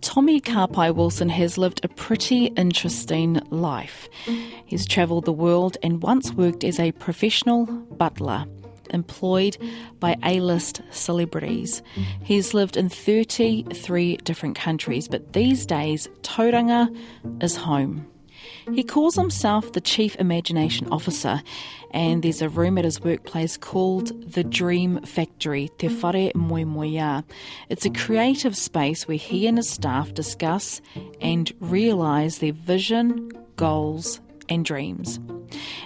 Tommy Kapai Wilson has lived a pretty interesting life. He's travelled the world and once worked as a professional butler, employed by A list celebrities. He's lived in 33 different countries, but these days, Tauranga is home. He calls himself the Chief Imagination Officer, and there's a room at his workplace called the Dream Factory, Te Whare Moemoeā. It's a creative space where he and his staff discuss and realise their vision, goals, and dreams.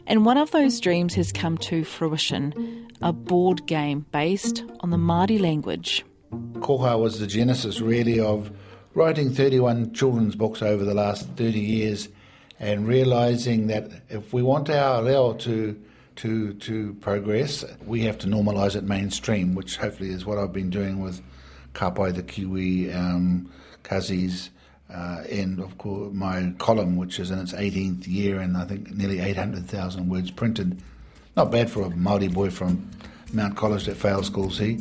And one of those dreams has come to fruition a board game based on the Māori language. Koha was the genesis, really, of writing 31 children's books over the last 30 years and realizing that if we want our reo to to to progress, we have to normalise it mainstream, which hopefully is what I've been doing with Kapai the Kiwi, um, Cuzzies, uh, and of course my column, which is in its 18th year and I think nearly 800,000 words printed. Not bad for a Maori boy from Mount College that failed school, see.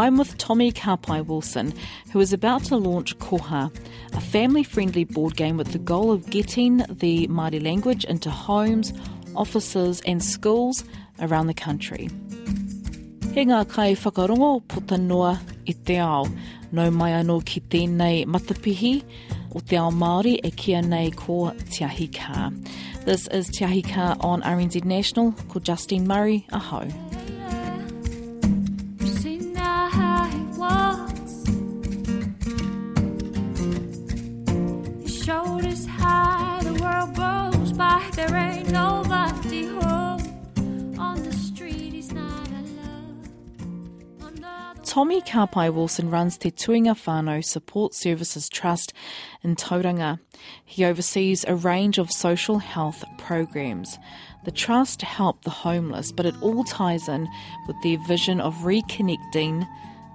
I'm with Tommy Kapai Wilson, who is about to launch Koha, a family friendly board game with the goal of getting the Māori language into homes, offices, and schools around the country. He ngā kai whakarongo puta noa i te ao, no mai anō ki tēnei matapihi o te ao Māori e kia nei ko Te Ahi This is Te Ahi on RNZ National, ko Justine Murray, aho. Tommy Kapai Wilson runs Te Tuinga Support Services Trust in Tauranga. He oversees a range of social health programs. The trust help the homeless, but it all ties in with their vision of reconnecting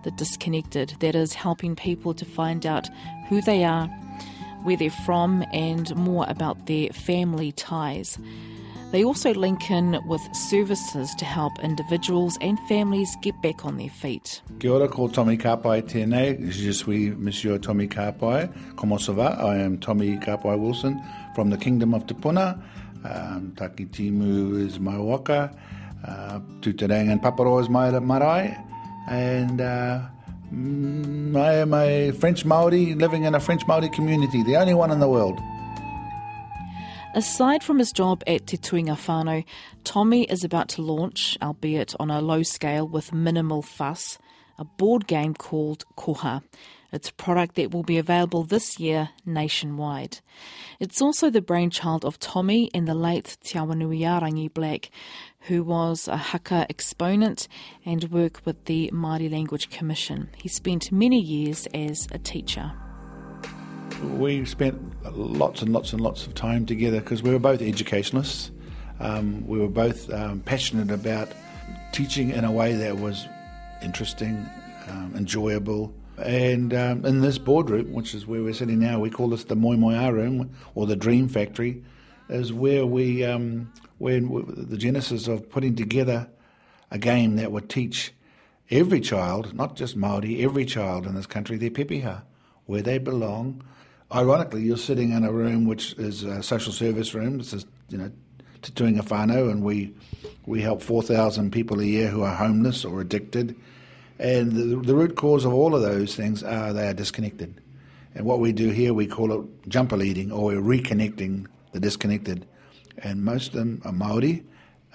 the disconnected, that is, helping people to find out who they are, where they're from, and more about their family ties. They also link in with services to help individuals and families get back on their feet. Kia ora, ko Tommy Kapai tēnei. Je suis Monsieur Tommy ça va? I am Tommy Kapai Wilson from the Kingdom of Te Puna. Um, Takitimu is my waka. Uh, Tutarang and Paparoa is my marae. And uh, I am a French Maori living in a French Maori community, the only one in the world. Aside from his job at Te Tuinga Tommy is about to launch, albeit on a low scale with minimal fuss, a board game called Koha. It's a product that will be available this year nationwide. It's also the brainchild of Tommy and the late Te Awanuiarangi Black, who was a haka exponent and worked with the Māori Language Commission. He spent many years as a teacher we spent lots and lots and lots of time together because we were both educationalists. Um, we were both um, passionate about teaching in a way that was interesting, um, enjoyable. And um, in this boardroom, which is where we're sitting now, we call this the Moemoeā room or the Dream Factory, is where we, um, where the genesis of putting together a game that would teach every child, not just Maori, every child in this country, their pepeha, where they belong, ironically, you're sitting in a room which is a social service room. This is, you know, Te Tuinga Whānau, and we we help 4,000 people a year who are homeless or addicted. And the, the root cause of all of those things are they are disconnected. And what we do here, we call it jumper leading, or we're reconnecting the disconnected. And most of them are Maori,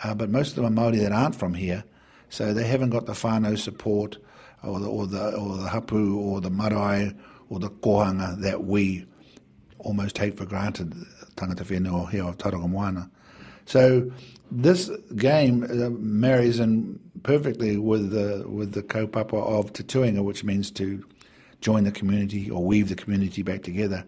uh, but most of them are Maori that aren't from here, so they haven't got the whānau support, or the or the, or the hapu, or the marae, or the kohanga that we almost take for granted, tangata whenua here of Tauranga Moana. So this game uh, marries in perfectly with the with the kaupapa of Te Tuinga, which means to join the community or weave the community back together.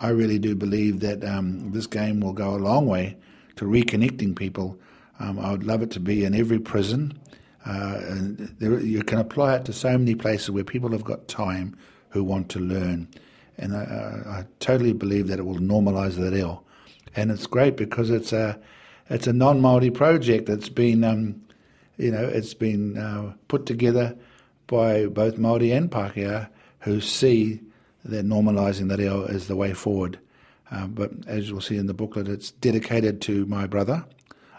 I really do believe that um, this game will go a long way to reconnecting people. Um, I would love it to be in every prison. Uh, and there, you can apply it to so many places where people have got time who want to learn. And I, I totally believe that it will normalise the reo. And it's great because it's a it's a non Maori project that's been um, you know it's been uh, put together by both Māori and Pākehā who see that normalising the reo is the way forward. Um, but as you'll see in the booklet, it's dedicated to my brother,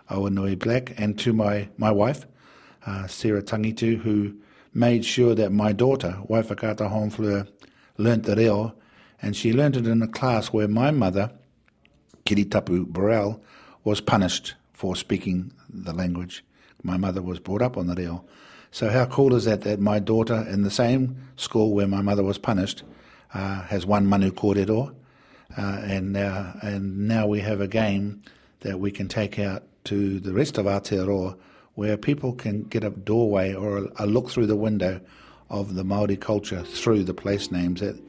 Awanui Black, and to my, my wife, uh, Sarah Tangitu, who made sure that my daughter, Waifakata Honfleur, learnt the reo, and she learnt it in a class where my mother, Kiritapu Burrell, was punished for speaking the language. My mother was brought up on the reo. So how cool is that that my daughter in the same school where my mother was punished uh, has won Manu Kōrero, uh, and, uh, and now we have a game that we can take out to the rest of Aotearoa where people can get a doorway or a, look through the window of the Maori culture through the place names that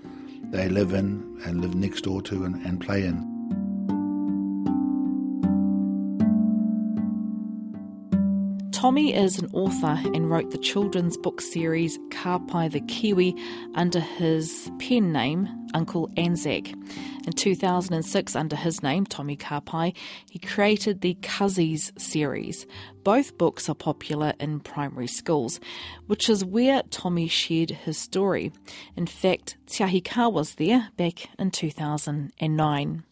they live in and live next door to and, and play in. Tommy is an author and wrote the children's book series Kāpai the Kiwi under his pen name, Uncle Anzac. In 2006, under his name, Tommy Kāpai, he created the Cuzzies series. Both books are popular in primary schools, which is where Tommy shared his story. In fact, Te Ahi Kaa was there back in 2009.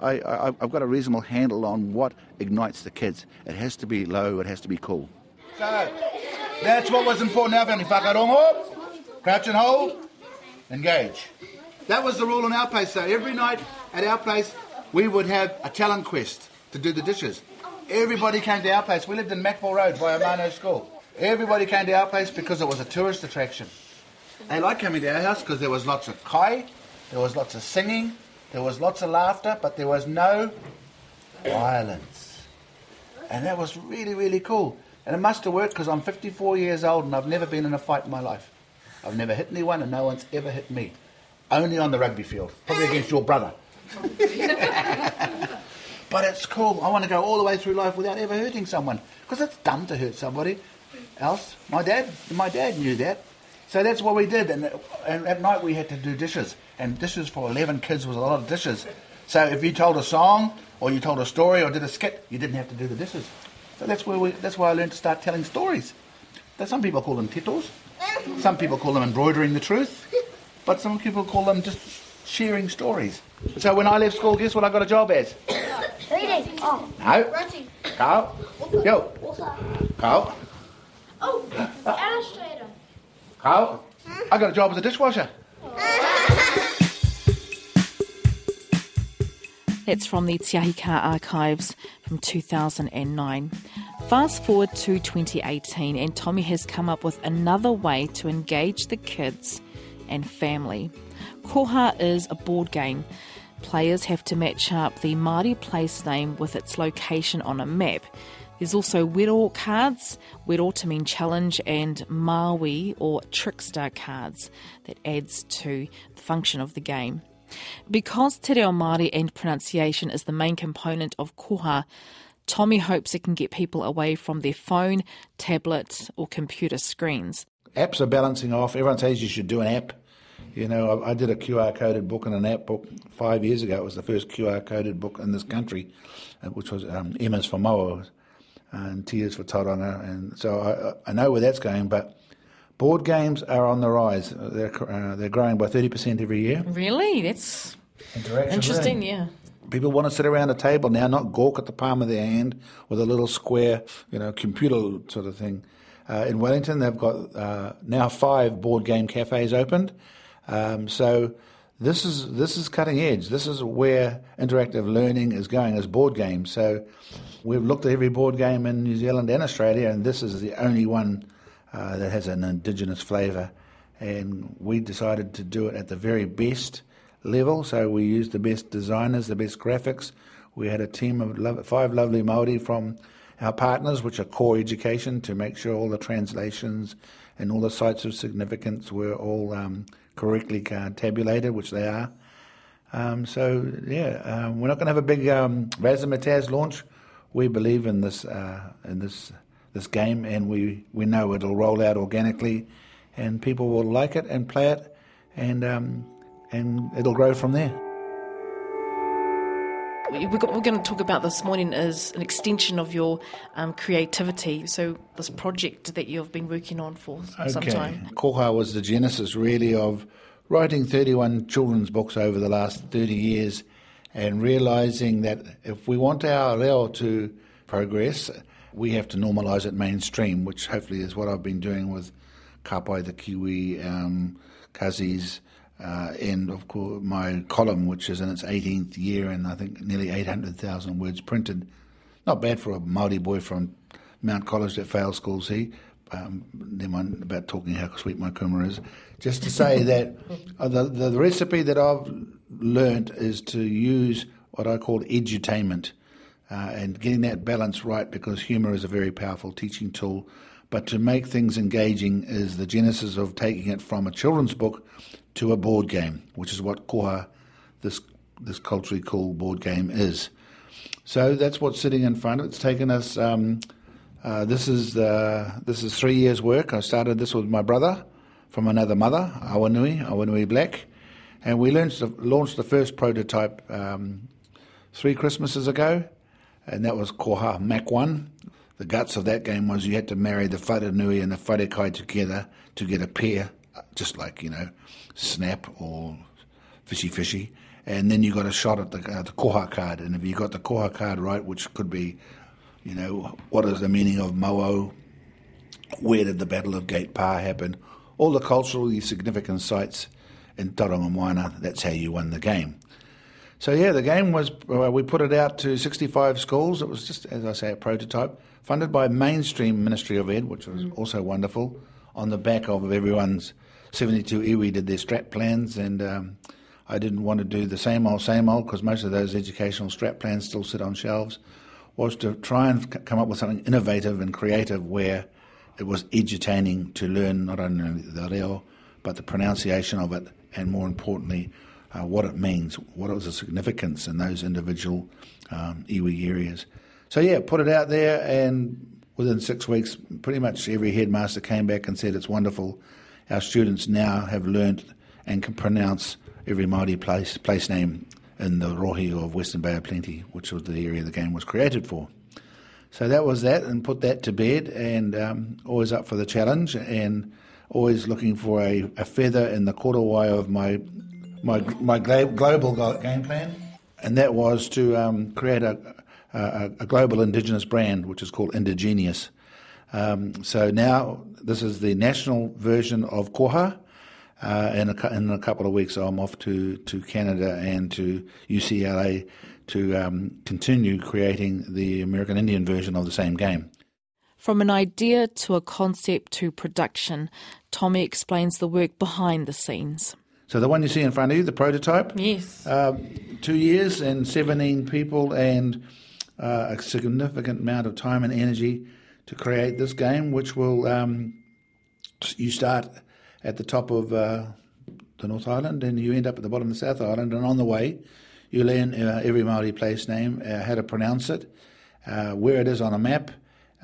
I, I, have got a reasonable handle on what ignites the kids. It has to be low, it has to be cool. So, that's what was important now, family. Whakarongo, crouch and hold, engage. That was the rule in our place. So every night at our place, we would have a talent quest to do the dishes. Everybody came to our place. We lived in Macville Road by Amano School. Everybody came to our place because it was a tourist attraction. They liked coming to our house because there was lots of kai, there was lots of singing, there was lots of laughter, but there was no violence. And that was really, really cool. And it must have worked because I'm 54 years old and I've never been in a fight in my life. I've never hit anyone and no one's ever hit me. Only on the rugby field, probably against your brother. but it's cool. I want to go all the way through life without ever hurting someone because it's dumb to hurt somebody else. My dad, my dad knew that. So that's what we did. And, and at night we had to do dishes and dishes for 11 kids was a lot of dishes. So if you told a song or you told a story or did a skit, you didn't have to do the dishes. So that's where we, that's why I learned to start telling stories. Some people call them tittles. some people call them embroidering the truth, but some people call them just sharing stories. So when I left school, guess what I got a job as? Reading. Oh. No. Writing. Carl. Yo. Carl. Oh, illustrator. Carl. I got a job as a dishwasher. That's from the Te Ahi archives from 2009. Fast forward to 2018, and Tommy has come up with another way to engage the kids and family. Koha is a board game. Players have to match up the Māori place name with its location on a map. There's also Wero cards, Wero to mean challenge, and Maui or trickster cards that adds to the function of the game. Because Te Reo Māori and pronunciation is the main component of koha, Tommy hopes it can get people away from their phone, tablet, or computer screens. Apps are balancing off. Everyone says you should do an app. You know, I, I did a QR coded book and an app book five years ago. It was the first QR coded book in this country, uh, which was um, Emma's for Moa and Tears for Tauranga. And so I, I know where that's going, but Board games are on the rise. They're uh, they're growing by thirty percent every year. Really, that's interesting. Yeah. People want to sit around a table now, not gawk at the palm of their hand with a little square, you know, computer sort of thing. Uh, in Wellington, they've got uh, now five board game cafes opened. Um, so this is this is cutting edge. This is where interactive learning is going as board games. So we've looked at every board game in New Zealand and Australia, and this is the only one uh, that has an indigenous flavour. And we decided to do it at the very best level. So we used the best designers, the best graphics. We had a team of lo- five lovely Maori from our partners, which are core education, to make sure all the translations and all the sites of significance were all um, correctly uh, tabulated, which they are. Um, so yeah, um, we're not going to have a big um, Razzmatazz launch. We believe in this uh, in this this game, and we, we know it'll roll out organically, and people will like it and play it, and um, and it'll grow from there. we're going to talk about this morning is an extension of your um, creativity. So this project that you've been working on for okay. some time. Koha was the genesis really of writing 31 children's books over the last 30 years and realizing that if we want our reo to progress, we have to normalise it mainstream, which hopefully is what I've been doing with Kapai the Kiwi, um, Cuzzies, uh, and of course my column, which is in its 18th year and I think nearly 800,000 words printed. Not bad for a Maori boy from Mount College that failed school. See, um, never mind about talking how sweet my kumara is. Just to say that uh, the, the, the recipe that I've learnt is to use what I call edutainment. Uh, and getting that balance right because humour is a very powerful teaching tool. But to make things engaging is the genesis of taking it from a children's book to a board game, which is what Koha, this this culturally cool board game, is. So that's what's sitting in front of it. It's taken us. Um, uh, this is uh, this is three years' work. I started this with my brother from another mother, Awanui, Awanui Black, and we launched the, launched the first prototype um, three Christmases ago, and that was Koha Mac One. The guts of that game was you had to marry the Wharenui and the Wharekai together to get a pair just like you know, snap or fishy fishy, and then you got a shot at the uh, the koha card, and if you got the koha card right, which could be, you know, what is the meaning of Mo'o? Where did the Battle of Gate Pa happen? All the culturally significant sites in Tauranga Moana, that's how you won the game. So yeah, the game was uh, we put it out to 65 schools. It was just, as I say, a prototype funded by mainstream Ministry of Ed, which was mm. also wonderful. On the back of everyone's 72 iwi did their strat plans, and um, I didn't want to do the same old, same old, because most of those educational strat plans still sit on shelves, was to try and c- come up with something innovative and creative where it was edutaining to learn not only the reo, but the pronunciation of it, and more importantly, uh, what it means, what was the significance in those individual um, iwi areas. So yeah, put it out there, and within six weeks, pretty much every headmaster came back and said it's wonderful our students now have learnt and can pronounce every Māori place, place name in the rohe of Western Bay of Plenty, which was the area the game was created for. So that was that, and put that to bed, and um, always up for the challenge, and always looking for a, a feather in the korowai of my my my global game plan, and that was to um, create a, a, a global indigenous brand, which is called Indigenous. Um, so now this is the national version of Koha. Uh, in, a, in a couple of weeks, I'm off to, to Canada and to UCLA to um, continue creating the American Indian version of the same game. From an idea to a concept to production, Tommy explains the work behind the scenes. So the one you see in front of you, the prototype. Yes. Um, two years and 17 people and uh, a significant amount of time and energy to create this game, which will um, you start at the top of uh, the North Island and you end up at the bottom of the South Island, and on the way you learn uh, every Maori place name, uh, how to pronounce it, uh, where it is on a map,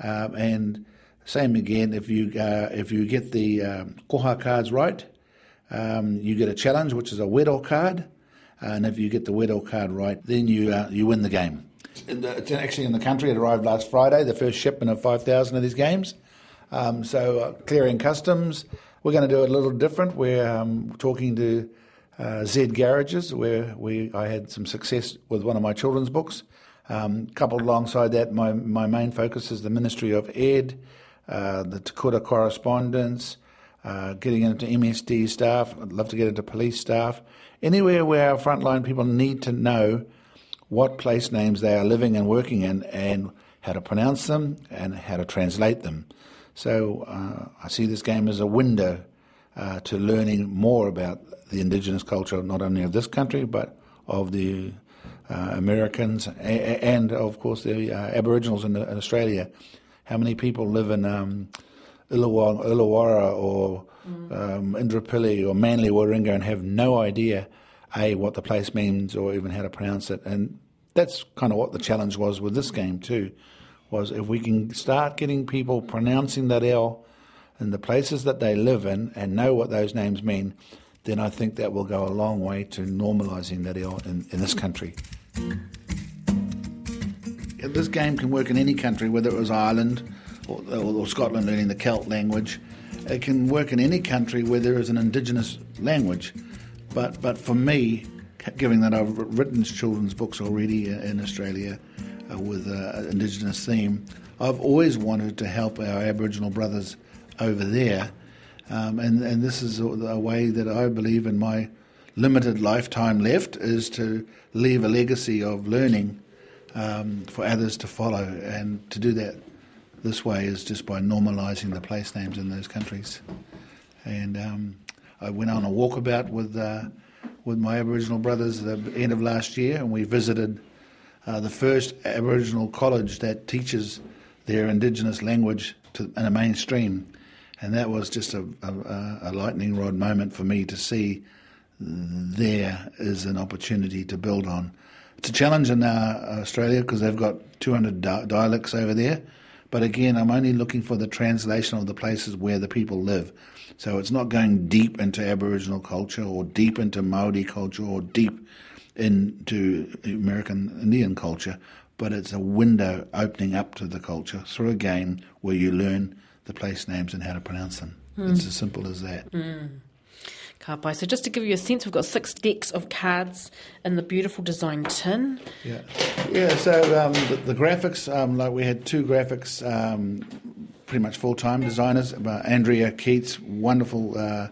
uh, and same again. If you uh, if you get the um, koha cards right, um, you get a challenge, which is a wero card, and if you get the wero card right, then you you win the game. It's actually in the country. It arrived last Friday, the first shipment of 5,000 of these games. Um, so, uh, clearing customs. We're going to do it a little different. We're um, talking to uh, Z Garages, where we I had some success with one of my children's books. Um, coupled alongside that, my, my main focus is the Ministry of Ed, uh, the Te Kura correspondence, uh, getting into MSD staff. I'd love to get into police staff. Anywhere where our frontline people need to know what place names they are living and working in and how to pronounce them and how to translate them. So uh, I see this game as a window uh, to learning more about the indigenous culture, not only of this country, but of the Americans and, and, of course, the uh, Aboriginals in, in, Australia. How many people live in um, Illawarra or mm. um, Indooroopilly or Manly Warringah and have no idea a, what the place means or even how to pronounce it. And that's kind of what the challenge was with this game too, was if we can start getting people pronouncing that L in the places that they live in and know what those names mean, then I think that will go a long way to normalising that in, in this country. this game can work in any country, whether it was Ireland or, or Scotland learning the Celt language. It can work in any country where there is an indigenous language. But, but for me, given that I've written children's books already in Australia uh, with an indigenous theme, I've always wanted to help our Aboriginal brothers over there. Um, and, and this is a, way that I believe in my limited lifetime left is to leave a legacy of learning um, for others to follow. And to do that this way is just by normalising the place names in those countries. And um, I went on a walkabout with uh, with my Aboriginal brothers at the end of last year, and we visited uh, the first Aboriginal college that teaches their Indigenous language to, in a mainstream. And that was just a, a, a lightning rod moment for me to see there is an opportunity to build on. It's a challenge in uh, Australia because they've got 200 di- dialects over there. But again, I'm only looking for the translation of the places where the people live. So it's not going deep into Aboriginal culture or deep into Maori culture or deep into American Indian culture, but it's a window opening up to the culture through a game where you learn the place names and how to pronounce them. Mm. It's as simple as that. Mm. Kapai. So just to give you a sense, we've got six decks of cards in the beautiful design tin. Yeah, yeah. So um, the, the, graphics, um, like we had two graphics, um, pretty much full time designers. Uh, Andrea Keats, wonderful uh,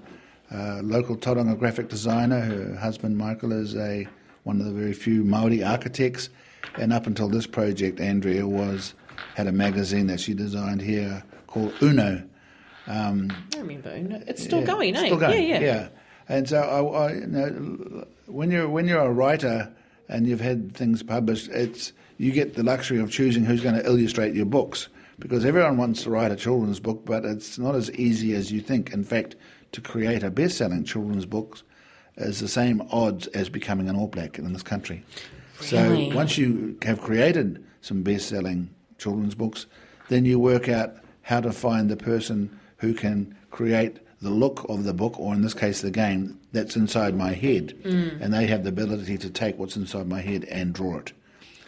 uh, local Tauranga graphic designer. Her husband Michael is a one of the very few Maori architects, and up until this project, Andrea was had a magazine that she designed here called Uno. Um, I remember Uno. It's still yeah, going, eh? Still going, yeah, yeah. yeah. And so, I, I, you know, when you're when you're a writer and you've had things published, it's you get the luxury of choosing who's going to illustrate your books because everyone wants to write a children's book, but it's not as easy as you think. In fact, to create a best-selling children's book is the same odds as becoming an All Black in this country. Really? So once you have created some best-selling children's books, then you work out how to find the person who can create the look of the book, or in this case, the game that's inside my head, mm. and they have the ability to take what's inside my head and draw it.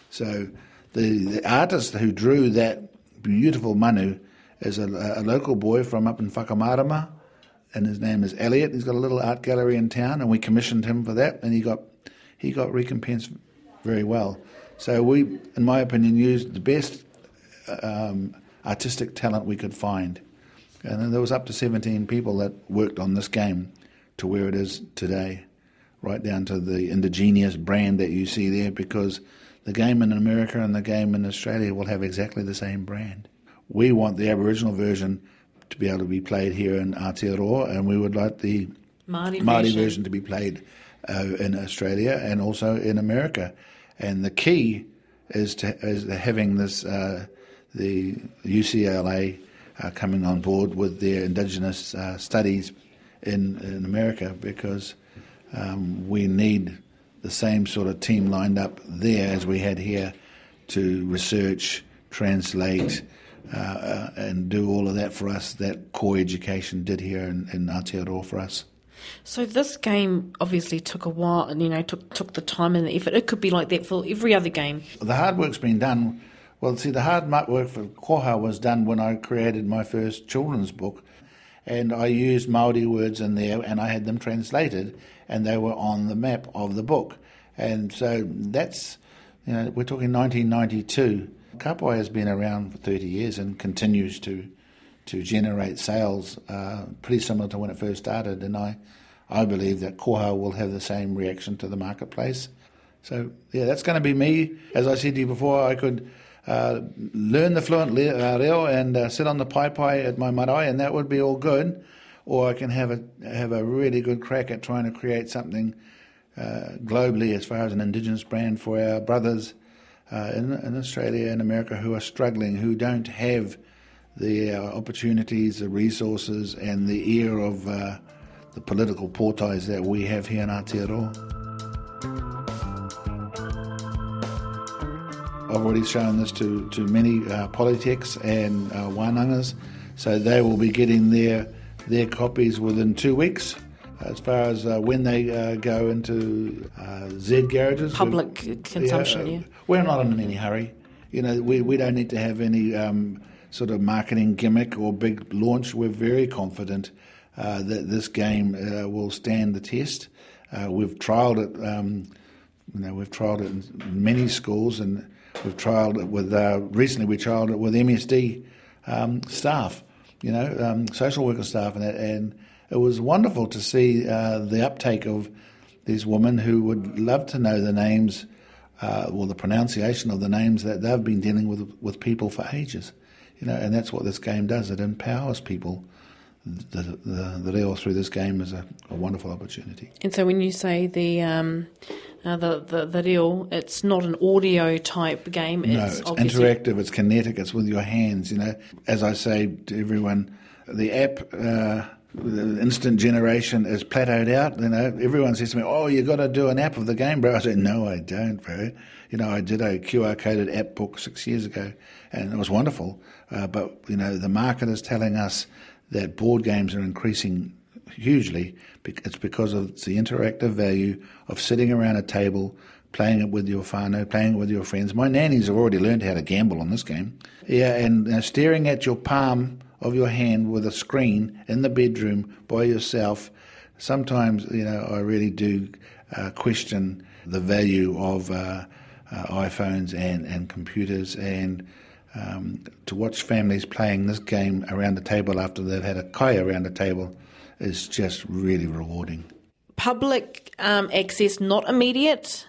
So the, the artist who drew that beautiful manu is a, a, local boy from up in Whakamarama, and his name is Elliot. He's got a little art gallery in town, and we commissioned him for that, and he got he got recompensed very well. So we, in my opinion, used the best um, artistic talent we could find, and there was up to 17 people that worked on this game to where it is today, right down to the indigenous brand that you see there, because the game in America and the game in Australia will have exactly the same brand. We want the Aboriginal version to be able to be played here in Aotearoa, and we would like the Māori, version. version. to be played uh, in Australia and also in America. And the key is to is having this uh, the UCLA uh, coming on board with their Indigenous uh, studies in in America because um, we need the same sort of team lined up there as we had here to research, translate, uh, uh, and do all of that for us that core education did here in, in Aotearoa for us. So this game obviously took a while, and you know took took the time and the effort. It could be like that for every other game. The hard work's been done. Well, see, the hard work for Koha was done when I created my first children's book, and I used Maori words in there, and I had them translated, and they were on the map of the book. And so that's, you know, we're talking 1992. Kapai has been around for 30 years and continues to to generate sales uh, pretty similar to when it first started. And I, I believe that Koha will have the same reaction to the marketplace. So, yeah, that's going to be me. As I said to you before, I could learn the fluent uh, reo and uh, sit on the paepae at my marae, and that would be all good. Or I can have a have a really good crack at trying to create something uh, globally as far as an indigenous brand for our brothers uh, in, in, Australia and America who are struggling, who don't have the uh, opportunities, the resources, and the ear of uh, the political portais that we have here in Aotearoa. I've already shown this to, to many uh, Polytechs and uh, Wanangas, so they will be getting their their copies within two weeks. As far as uh, when they uh, go into uh, Z garages, public consumption, yeah. We're not in any hurry. You know, we, we don't need to have any um, sort of marketing gimmick or big launch. We're very confident uh, that this game uh, will stand the test. Uh, we've trialled it. Um, you know, we've trialled it in many schools, and we've trialled it with. Uh, recently, we trialled it with MSD um, staff. You know, um, social worker staff, and and it was wonderful to see uh, the uptake of these women who would love to know the names uh, or the pronunciation of the names that they've been dealing with with people for ages. You know, and that's what this game does. It empowers people. The, the, the reo through this game is a, a, wonderful opportunity. And so, when you say the um, uh, the, the the reo, it's not an audio type game. It's no, it's interactive. It's kinetic. It's with your hands. You know, as I say to everyone, the app. Uh, the instant generation is plateaued out. You know, everyone says to me, "Oh, you got to do an app of the game, bro." I said, "No, I don't, bro. You know, I did a QR coded app book six years ago, and it was wonderful. Uh, but you know, the market is telling us that board games are increasing hugely. It's because of the interactive value of sitting around a table." Playing it with your whānau, playing it with your friends. My nannies have already learned how to gamble on this game. Yeah, and staring at your palm of your hand with a screen in the bedroom by yourself. Sometimes, you know, I really do uh, question the value of uh, uh, iPhones and, and computers and um, to watch families playing this game around the table after they've had a kai around the table is just really rewarding. Public um, access not immediate?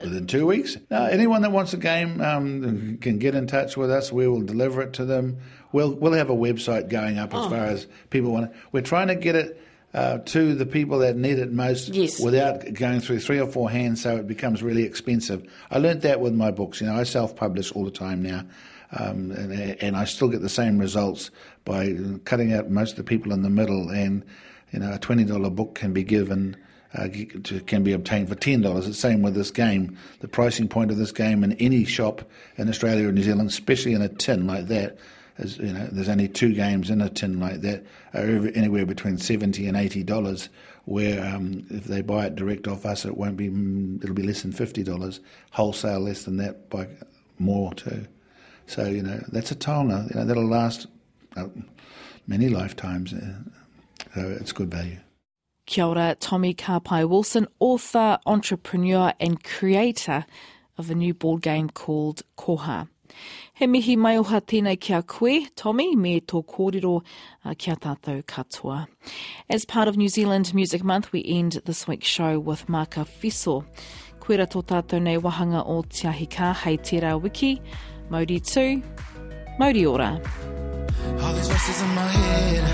Within two weeks. Now, anyone that wants a game um, can get in touch with us. We will deliver it to them we'll we'll have a website going up as oh. far as people want. We're trying to get it uh, to the people that need it most yes. without going through three or four hands, so it becomes really expensive. I learnt that with my books. You know, I self-publish all the time now. Um, and, and, I still get the same results by cutting out most of the people in the middle. And you know, a twenty dollar book can be given uh, to, can be obtained for ten dollars. It's the same with this game. The pricing point of this game in any shop in Australia or New Zealand, especially in a tin like that, as you know, there's only two games in a tin like that, are anywhere between seventy and eighty dollars. Where um, if they buy it direct off us, it won't be. Mm, it'll be less than fifty dollars. Wholesale less than that by more too. So you know that's a taonga. You know that'll last uh, many lifetimes. Uh, so it's good value. Kia ora, Tommy Kapai Wilson, author, entrepreneur, and creator of a new board game called Koha. He mihi mai oha tēnei kia koe, Tommy, me tō kōrero uh, kia tātou katoa. As part of New Zealand Music Month, we end this week's show with Maka Fiso. Koera tō tātou nei wahanga o Te Ahi Kaa, hei tērā wiki, Mauri tū, Mauri ora. All these voices in my head,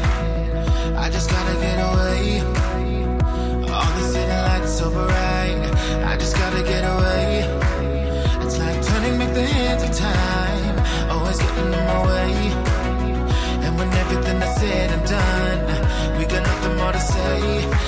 I just gotta get away. All the city lights so bright, I just gotta get away. It's like turning back the hands of time, always getting in my way. And when everything is said and done, we got nothing more to say.